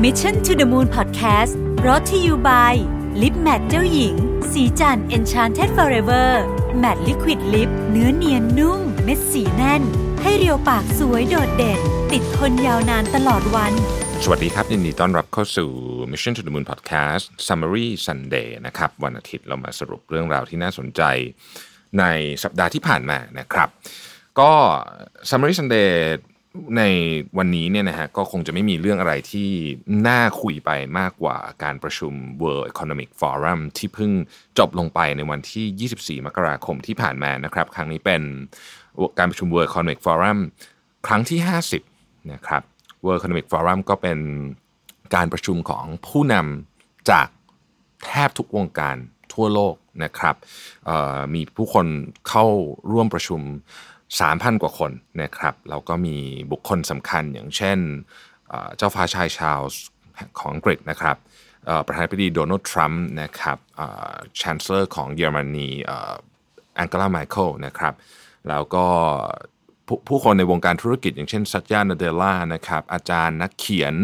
Mission to the Moon Podcast รอ t ธออยู่ by ลิปแมทเจ้าหญิง สีจัน Enchanted Forever Matte Liquid Lip เนื้อเนียนนุ่ม เม็ดสีแน่น ให้เรียวปากสวยโดดเด่น ติดทนยาวนานตลอดวัน สวัสดีครับ ยินดีต้อนรับเข้าสู่ Mission to the Moon Podcast Summary Sunday นะครับ วันอาทิตย์เรามาสรุปเรื่องราวที่น่าสนใจในสัปดาห์ที่ผ่านมานะครับ ก็ Summary Sunday ในวันนี้เนี่ยนะฮะก็คงจะไม่มีเรื่องอะไรที่น่าคุยไปมากกว่าการประชุม World Economic Forum ที่เพิ่งจบลงไปในวันที่ 24 มกราคมที่ผ่านมานะครับ ครั้งนี้เป็นการประชุม World Economic Forum ครั้งที่ 50 นะครับ World Economic Forum ก็เป็นการประชุมของผู้นำจากแทบทุกวงการทั่วโลกนะครับมีผู้คนเข้าร่วมประชุม 3,000 กว่าคนนะครับแล้วก็มีบุคคลสำคัญอย่างเช่นเจ้าฟ้าชายชาลส์ของอังกฤษนะครับประธานาธิบดีโดนัลด์ทรัมป์นะครับ Chancellor ของเยอรมนีแองเกลาแมร์เคิลนะครับแล้วก็ผู้คนในวงการธุรกิจอย่างเช่นซัตยานาเดล่านะครับอาจารย์นักเขียน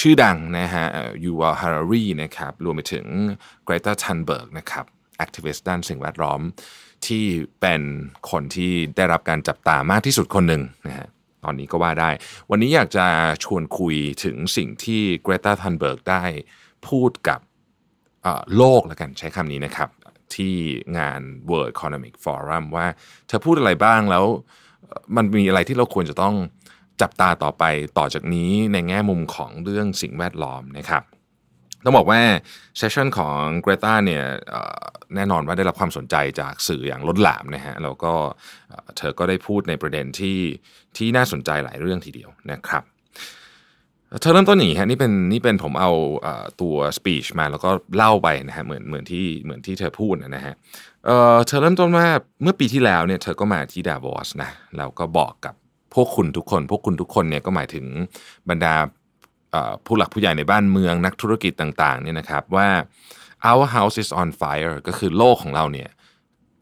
ชื่อดังนะฮะยูวาฮารารีนะครับรวมไปถึงเกรตาทันเบิร์กนะครับ activist ด้านสิ่งแวดล้อม ที่เป็นคนที่ได้รับการจับตามากที่สุดคนหนึ่งนะฮะตอนนี้ก็ว่าได้ วันนี้อยากจะชวนคุยถึงสิ่งที่เกรตาทันเบิร์กได้พูดกับโลกแล้วกันใช้คำนี้นะครับ ที่งาน World Economic Forum ว่าเธอพูดอะไรบ้างแล้ว มันมีอะไรที่เราควรจะต้องจับตาต่อไปต่อจากนี้ในแง่มุมของเรื่องสิ่งแวดล้อมนะครับ ต้องบอกว่าเซสชันของเกรตาเนี่ยแน่นอนว่าได้รับความสนใจจากสื่ออย่างล้นหลามนะฮะแล้วก็เธอก็ได้พูดในประเด็นที่ที่น่าสนใจหลายเรื่องทีเดียวนะครับเธอเริ่มต้นอย่างนี้ฮะนี่เป็นนี่เป็นผมเอาตัวสปีชมาแล้วก็เล่าไปนะฮะเหมือนเหมือนที่เหมือนที่เธอพูดนะฮะเเธอเริ่มต้นว่าเมื่อปีที่แล้วเนี่ยเธอก็มาที่ดาวอสนะแล้วก็บอกกับพวกคุณทุกคน พวกคุณทุกคนเนี่ยก็หมายถึงบรรดา ผู้หลักผู้ใหญ่ในบ้านเมืองนักธุรกิจต่างๆเนี่ยนะครับว่า our house is on fire ก็คือโลกของเราเนี่ย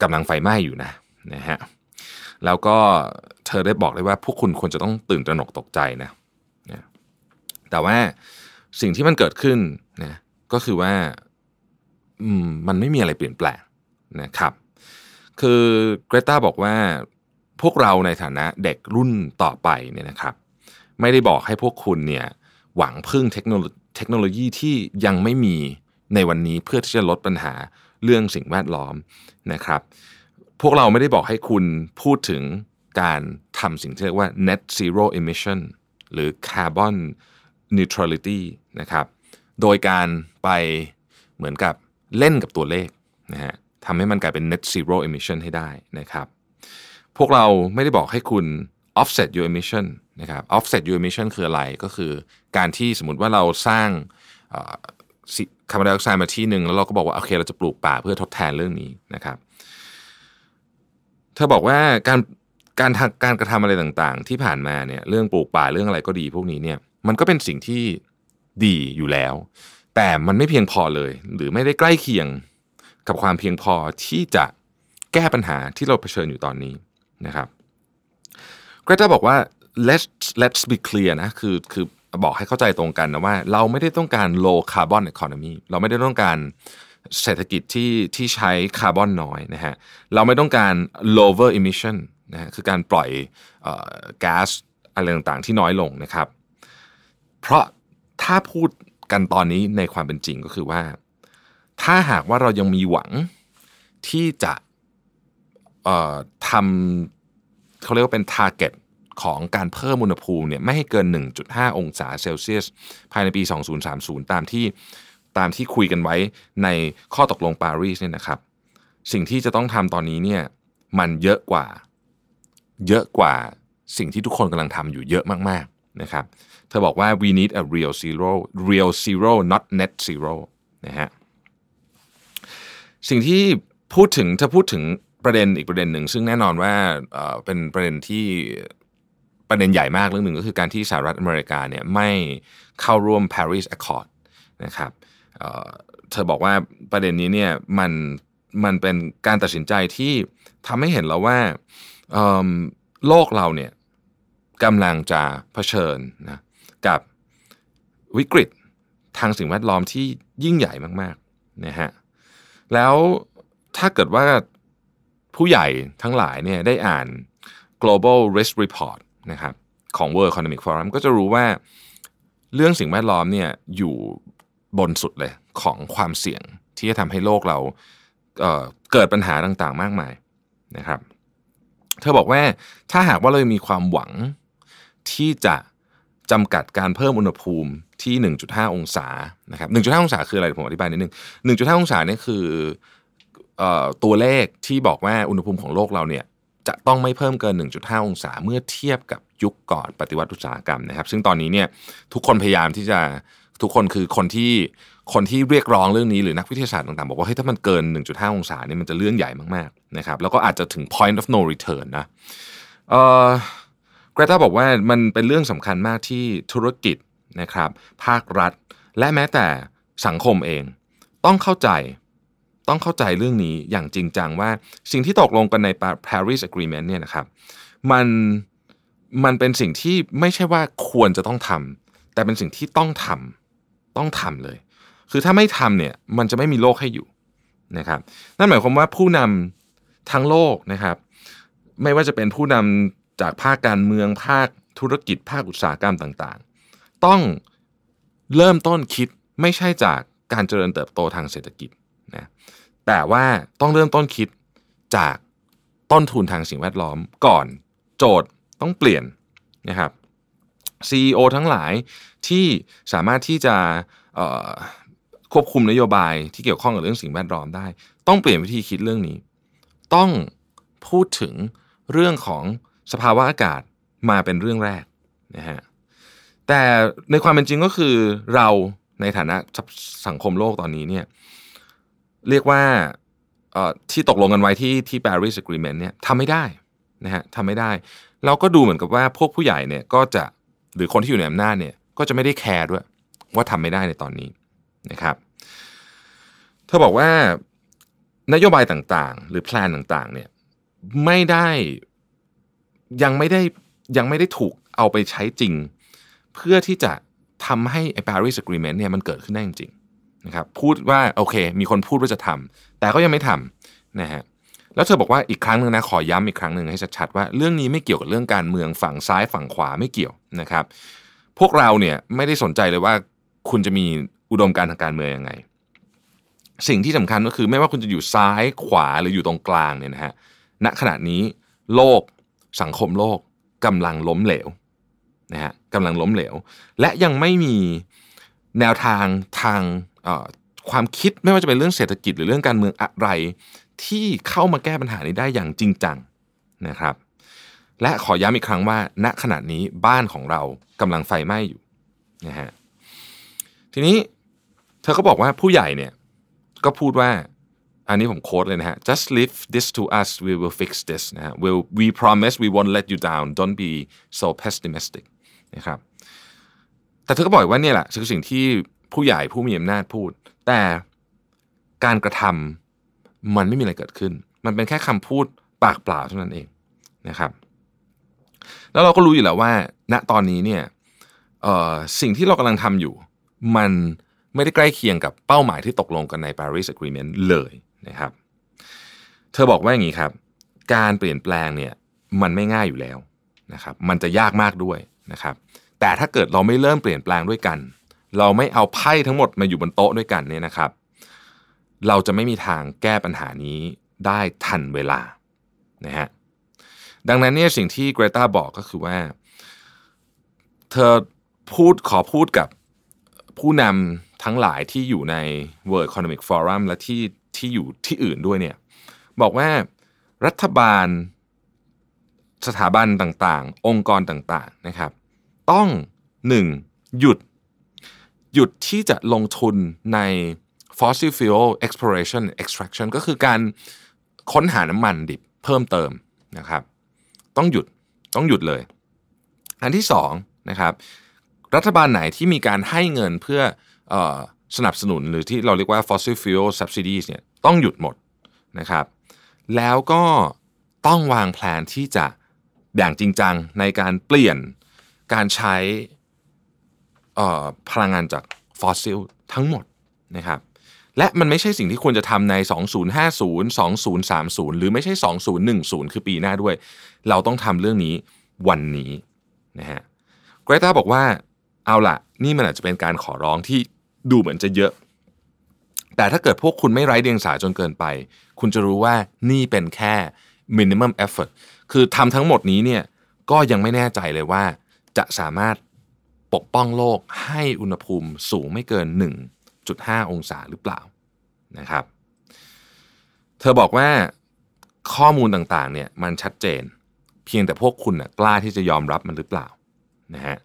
กำลังไฟไหม้อยู่นะนะฮะแล้วก็เธอได้บอกเลยว่าพวกคุณควรจะต้องตื่นตระหนกตกใจนะนะแต่ว่าสิ่งที่มันเกิดขึ้นนะก็คือว่ามันไม่มีอะไรเปลี่ยนแปลงนะครับ คือเกรตาบอกว่าพวกเราในฐานะเด็กรุ่นต่อไปเนี่ยนะครับ ไม่ได้บอกให้พวกคุณเนี่ย หวังพึ่งเทคโนโลยีเทคโนโลยีที่ยังไม่มีในวันนี้เพื่อที่จะลดปัญหาเรื่องสิ่งแวดล้อมนะครับ พวกเราไม่ได้บอกให้คุณพูดถึงการทำสิ่งที่เรียกว่า net zero emission หรือ carbon neutrality นะครับ โดยการไปเหมือนกับเล่นกับตัวเลขนะฮะทำให้มันกลายเป็น net zero emission ให้ได้นะครับ พวกเราไม่ได้บอกให้คุณ offset your emission นะครับ offset your emission คืออะไรก็คือ การที่สมมติว่าเราสร้างคาร์บอนไดออกไซด์มาที่หนึ่งแล้วเราก็บอกว่าโอเคเราจะปลูกป่าเพื่อทดแทนเรื่องนี้นะครับเธอบอกว่าการการการกระทำอะไรต่างๆ ที่ผ่านมาเนี่ยเรื่องปลูกป่าเรื่องอะไรก็ดีพวกนี้เนี่ยมันก็เป็นสิ่งที่ดีอยู่แล้ว แต่มันไม่เพียงพอเลย หรือไม่ได้ใกล้เคียงกับความเพียงพอที่จะแก้ปัญหาที่เราเผชิญอยู่ตอนนี้นะครับกรตาบอกว่า let's let's be clear นะคือคือบอกให้เข้าใจตรงกันนะว่า เราไม่ได้ต้องการ low carbon economy เราไม่ได้ต้องการเศรษฐกิจที่ที่ใช้คาร์บอนน้อยนะฮะเราไม่ต้องการ lower emission นะฮะคือการปล่อยก๊าซอะไรต่างๆที่น้อยลงนะครับ เพราะถ้าพูดกันตอนนี้ในความเป็นจริงก็คือว่า ถ้าหากว่าเรายังมีหวังที่จะทำเขาเรียกว่าเป็น target ของการเพิ่มอุณหภูมิเนี่ยไม่ให้เกิน 1.5 องศาเซลเซียส ภายในปี 2030 ตามที่ตามที่คุยกันไว้ในข้อตกลงปารีสเนี่ยนะครับ สิ่งที่จะต้องทำตอนนี้เนี่ยมันเยอะกว่า เยอะกว่าสิ่งที่ทุกคนกำลังทำอยู่เยอะมากๆนะครับ เธอบอกว่า we need a real zero real zero not net zero นะฮะสิ่งที่พูดถึงจะพูดถึงประเด็นอีกประเด็นหนึ่ง ซึ่งแน่นอนว่าเป็นประเด็นที่ ประเด็นใหญ่มากเรื่องหนึ่งก็คือการที่สหรัฐอเมริกาเนี่ยไม่เข้าร่วม Paris Accord นะครับเธอบอกว่าประเด็นนี้เนี่ยมันมันเป็นการตัดสินใจที่ทำให้เห็นแล้วว่าโลกเราเนี่ยกำลังจะเผชิญนะกับวิกฤตทางสิ่งแวดล้อมที่ยิ่งใหญ่มากๆนะฮะแล้วถ้าเกิดว่าผู้ใหญ่ทั้งหลายเนี่ยได้อ่าน global risk report นะครับของ World Economic Forum ก็จะรู้ว่าเรื่องสิ่งแวดล้อมเนี่ยอยู่บนสุดเลยของความเสี่ยงที่จะทำให้โลกเราเเกิดปัญหาต่างๆ มากมายนะครับ เธอบอกว่าถ้าหากว่าเรามีความหวังที่จะจำกัดการเพิ่มอุณหภูมิที่ 1.5 องศานะครับ 1.5 องศาคืออะไร ผมอธิบายนิดนึง 1.5 องศานี่คือตัวเลขที่บอกว่าอุณหภูมิของโลกเราเนี่ย จะต้องไม่เพิ่มเกิน 1.5 องศาเมื่อเทียบกับยุคก่อนปฏิวัติอุตสาหกรรมนะครับ ซึ่งตอนนี้เนี่ยทุกคนพยายามที่จะทุกคนคือคนที่คนที่เรียกร้องเรื่องนี้หรือนักวิทยาศาสตร์ต่างๆ บอกว่าเฮ้ยถ้ามันเกิน 1.5 องศาเนี่ยมันจะเรื่องใหญ่มากๆนะครับแล้วก็อาจจะถึง point of no return นะเออเกรตาบอกว่ามันเป็นเรื่องสำคัญมากที่ธุรกิจนะครับภาครัฐ และแม้แต่สังคมเอง ต้องเข้าใจ ต้องเข้าใจเรื่องนี้อย่างจริงจังว่าสิ่งที่ตกลงกันใน Paris Agreement เนี่ยนะครับมันมันเป็นสิ่งที่ไม่ใช่ว่าควรจะต้องทำแต่เป็นสิ่งที่ต้องทำต้องทำเลย คือถ้าไม่ทำเนี่ยมันจะไม่มีโลกให้อยู่นะครับนั่นหมายความว่าผู้นำทั้งโลกนะครับ ไม่ว่าจะเป็นผู้นำจากภาคการเมืองภาคธุรกิจภาคอุตสาหกรรมต่างๆ ต้องเริ่มต้นคิดไม่ใช่จากการเจริญเติบโตทางเศรษฐกิจ นะแต่ว่าต้องเริ่มต้นคิดจากต้นทุนทางสิ่งแวดล้อมก่อนโจทย์ต้องเปลี่ยนนะครับ CEO ทั้งหลายที่สามารถที่จะควบคุมนโยบายที่เกี่ยวข้องกับเรื่องสิ่งแวดล้อมได้ ต้องเปลี่ยนวิธีคิดเรื่องนี้ ต้องพูดถึงเรื่องของสภาวะอากาศมาเป็นเรื่องแรกนะฮะแต่ในความเป็นจริงก็คือเราในฐานะสังคมโลกตอนนี้เนี่ย เรียกว่าที่ตกลงกันไว้ที่ที่ Paris Agreement เนี่ยทำไม่ได้นะฮะทำไม่ได้ เราก็ดูเหมือนกับว่าพวกผู้ใหญ่เนี่ยก็จะหรือคนที่อยู่ในอำนาจเนี่ยก็จะไม่ได้แคร์ด้วย ว่าทำไม่ได้ในตอนนี้นะครับ เธอบอกว่านโยบายต่างๆ หรือแพลนต่างๆเนี่ยไม่ได้ยังไม่ได้ยังไม่ได้ถูกเอาไปใช้จริง เพื่อที่จะทำให้ไอ้ Paris Agreement เนี่ยมันเกิดขึ้นได้จริง นะครับพูดว่าโอเค มีคนพูดว่าจะทำแต่ก็ยังไม่ทำนะฮะแล้วเธอบอกว่าอีกครั้งหนึ่งนะขอย้ำอีกครั้งหนึ่งให้ชัดๆว่าเรื่องนี้ไม่เกี่ยวกับเรื่องการเมืองฝั่งซ้ายฝั่งขวาไม่เกี่ยวนะครับ พวกเราเนี่ยไม่ได้สนใจเลยว่าคุณจะมีอุดมการทางการเมืองยังไง สิ่งที่สำคัญก็คือไม่ว่าคุณจะอยู่ซ้ายขวาหรืออยู่ตรงกลางเนี่ยนะฮะณขณะนี้โลกสังคมโลกกำลังล้มเหลวนะฮะกำลังล้มเหลว และยังไม่มี แนวทางทางความคิดไม่ว่าจะเป็นเรื่องเศรษฐกิจหรือเรื่องการเมืองอะไร ที่เข้ามาแก้ปัญหานี้ได้อย่างจริงจังนะครับ และขอย้ำอีกครั้งว่า ณขณะนี้บ้านของเรากำลังไฟไหม้อยู่นะฮะทีนี้เธอก็บอกว่าผู้ใหญ่เนี่ยก็พูดว่าอันนี้ผมโค้ดเลยนะฮะ just leave this to us we will fix this นะฮะ we we promise we won't let you down don't be so pessimistic นะครับ แต่เธอก็บอกว่าเนี่ยแหละคือสิ่งที่ผู้ใหญ่ผู้มีอำนาจพูด แต่การกระทำมันไม่มีอะไรเกิดขึ้น มันเป็นแค่คำพูดปากเปล่าเท่านั้นเองนะครับ แล้วเราก็รู้อยู่แล้วว่า ณตอนนี้เนี่ยสิ่งที่เรากำลังทำอยู่ มันไม่ได้ใกล้เคียงกับเป้าหมายที่ตกลงกันใน Paris Agreement เลยนะครับ เธอบอกว่าอย่างนี้ครับ การเปลี่ยนแปลงเนี่ยมันไม่ง่ายอยู่แล้วนะครับ มันจะยากมากด้วยนะครับ แต่ถ้าเกิดเราไม่เริ่มเปลี่ยนแปลงด้วยกัน เราไม่เอาไพ่ทั้งหมดมาอยู่บนโต๊ะด้วยกันเนี่ยนะครับ เราจะไม่มีทางแก้ปัญหานี้ได้ทันเวลานะฮะดังนั้นเนี่ยสิ่งที่เกรตาบอกก็คือว่า เธอพูดขอพูดกับผู้นำทั้งหลายที่อยู่ใน World Economic Forum และที่ที่อยู่ที่อื่นด้วยเนี่ยบอกว่ารัฐบาลสถาบันต่างๆ องค์กรต่างๆนะครับ ต้องหนึ่งหยุด หยุดที่จะลงทุนใน fossil fuel exploration extraction ก็คือการค้นหาน้ำมันดิบเพิ่มเติมนะครับ ต้องหยุดต้องหยุดเลย อันที่สองนะครับรัฐบาลไหนที่มีการให้เงินเพื่ออสนับสนุนหรือที่เราเรียกว่า fossil fuel subsidies เนี่ยต้องหยุดหมดนะครับ แล้วก็ต้องวางแผนที่จะอย่างจริงจังในการเปลี่ยน การใช้พลังงานจากฟอสซิลทั้งหมดนะครับและมันไม่ใช่สิ่งที่ควรจะทำใน 2050 2030 หรือไม่ใช่ 2010 คือปีหน้าด้วย เราต้องทำเรื่องนี้วันนี้นะฮะเกรตาบอกว่าเอาละนี่มันอาจจะเป็นการขอร้องที่ดูเหมือนจะเยอะ แต่ถ้าเกิดพวกคุณไม่ไร้เดียงสาจนเกินไป คุณจะรู้ว่านี่เป็นแค่ minimum effort คือทำทั้งหมดนี้เนี่ยก็ยังไม่แน่ใจเลยว่า จะสามารถปกป้องโลกให้อุณหภูมิสูงไม่เกิน 1.5 องศาหรือเปล่านะครับ เธอบอกว่าข้อมูลต่างๆเนี่ยมันชัดเจน เพียงแต่พวกคุณนะกล้าที่จะยอมรับมันหรือเปล่านะฮะ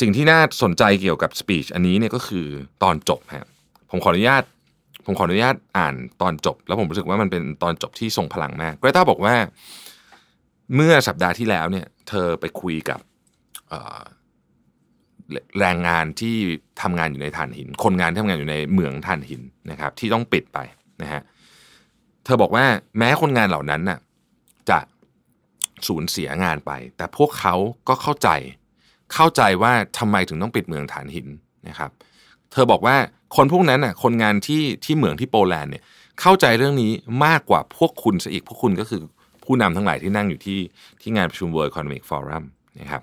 สิ่งที่น่าสนใจเกี่ยวกับสปีชอันนี้เนี่ยก็คือตอนจบฮะผมขออนุญาตผมขออนุญาตอ่านตอนจบ แล้วผมรู้สึกว่ามันเป็นตอนจบที่ทรงพลังมากเกรตาบอกว่า เมื่อสัปดาห์ที่แล้วเนี่ย เธอไปคุยกับแรงงานที่ทำงานอยู่ในถ่านหิน คนงานที่ทำงานอยู่ในเหมืองถ่านหินนะครับ ที่ต้องปิดไปนะฮะเธอบอกว่าแม้คนงานเหล่านั้นน่ะจะสูญเสียงานไป แต่พวกเขาก็เข้าใจ เข้าใจว่าทำไมถึงต้องปิดเมืองฐานหินนะครับ เธอบอกว่าคนพวกนั้นน่ะ คนงานที่ที่เหมืองที่โปแลนด์เนี่ยเข้าใจเรื่องนี้มากกว่าพวกคุณซะอีกพวกคุณก็คือ ผู้นำทั้งหลายที่นั่งอยู่ที่ที่งานประชุม World Economic Forum นะครับ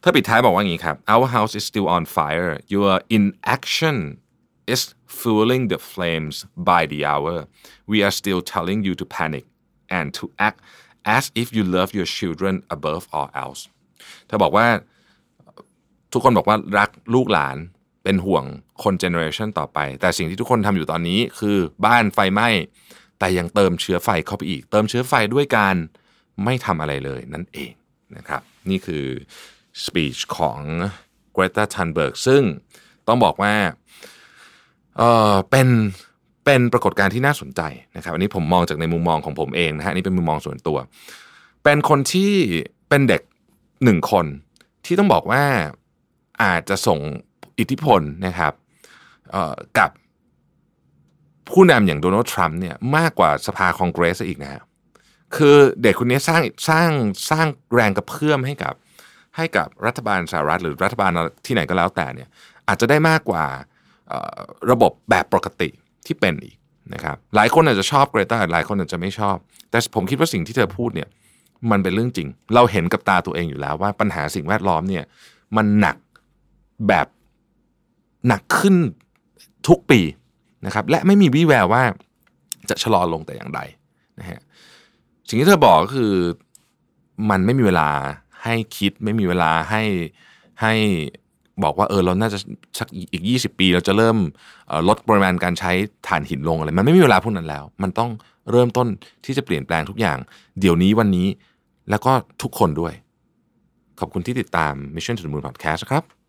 เธอปิดท้ายบอกว่าอย่างนี้ครับ Our house is still on fire Your inaction is fueling the flames by the hour We are still telling you to panic and to act as if you love your children above all else เธอบอกว่าทุกคนบอกว่ารักลูกหลานเป็นห่วงคน generation ต่อไป แต่สิ่งที่ทุกคนทำอยู่ตอนนี้คือบ้านไฟไหม้ แต่ยังเติมเชื้อไฟเข้าไปอีก เติมเชื้อไฟด้วยการไม่ทำอะไรเลยนั่นเองนะครับ นี่คือ speech ของเกรตาทันเบิร์กซึ่งต้องบอกว่าเออเป็นเป็นปรากฏการณ์ที่น่าสนใจนะครับ อันนี้ผมมองจากในมุมมองของผมเองนะฮะนี่เป็นมุมมองส่วนตัว เป็นคนที่เป็นเด็กหนึ่งคนที่ต้องบอกว่าอาจจะส่งอิทธิพลนะครับกับ ผู้นำอย่างโดนัลด์ทรัมป์เนี่ยมากกว่าสภาคองเกรสอีกนะฮะคือเด็กคนนี้สร้างสร้างสร้างแรงกระเพื่อมให้กับให้กับรัฐบาลสหรัฐหรือรัฐบาลที่ไหนก็แล้วแต่เนี่ยอาจจะได้มากกว่าระบบแบบปกติที่เป็นอีกนะครับหลายคนอาจจะชอบเกรตาหลายคนอาจจะไม่ชอบ แต่ผมคิดว่าสิ่งที่เธอพูดเนี่ยมันเป็นเรื่องจริง เราเห็นกับตาตัวเองอยู่แล้วว่าปัญหาสิ่งแวดล้อมเนี่ยมันหนักแบบหนักขึ้นทุกปี นะครับและไม่มีวี่แววว่าจะชะลอลงแต่อย่างใดนะฮะสิ่งที่เธอบอกก็คือมันไม่มีเวลาให้คิดไม่มีเวลาให้ให้บอกว่าเออเราน่าจะสักอีก 20 ปี เราจะเริ่มลดปริมาณการใช้ถ่านหินลงอะไรมันไม่มีเวลาพวกนั้นแล้ว มันต้องเริ่มต้นที่จะเปลี่ยนแปลงทุกอย่าง เดี๋ยวนี้วันนี้แล้วก็ทุกคนด้วย ขอบคุณที่ติดตาม Mission to the Moon Podcast ครับ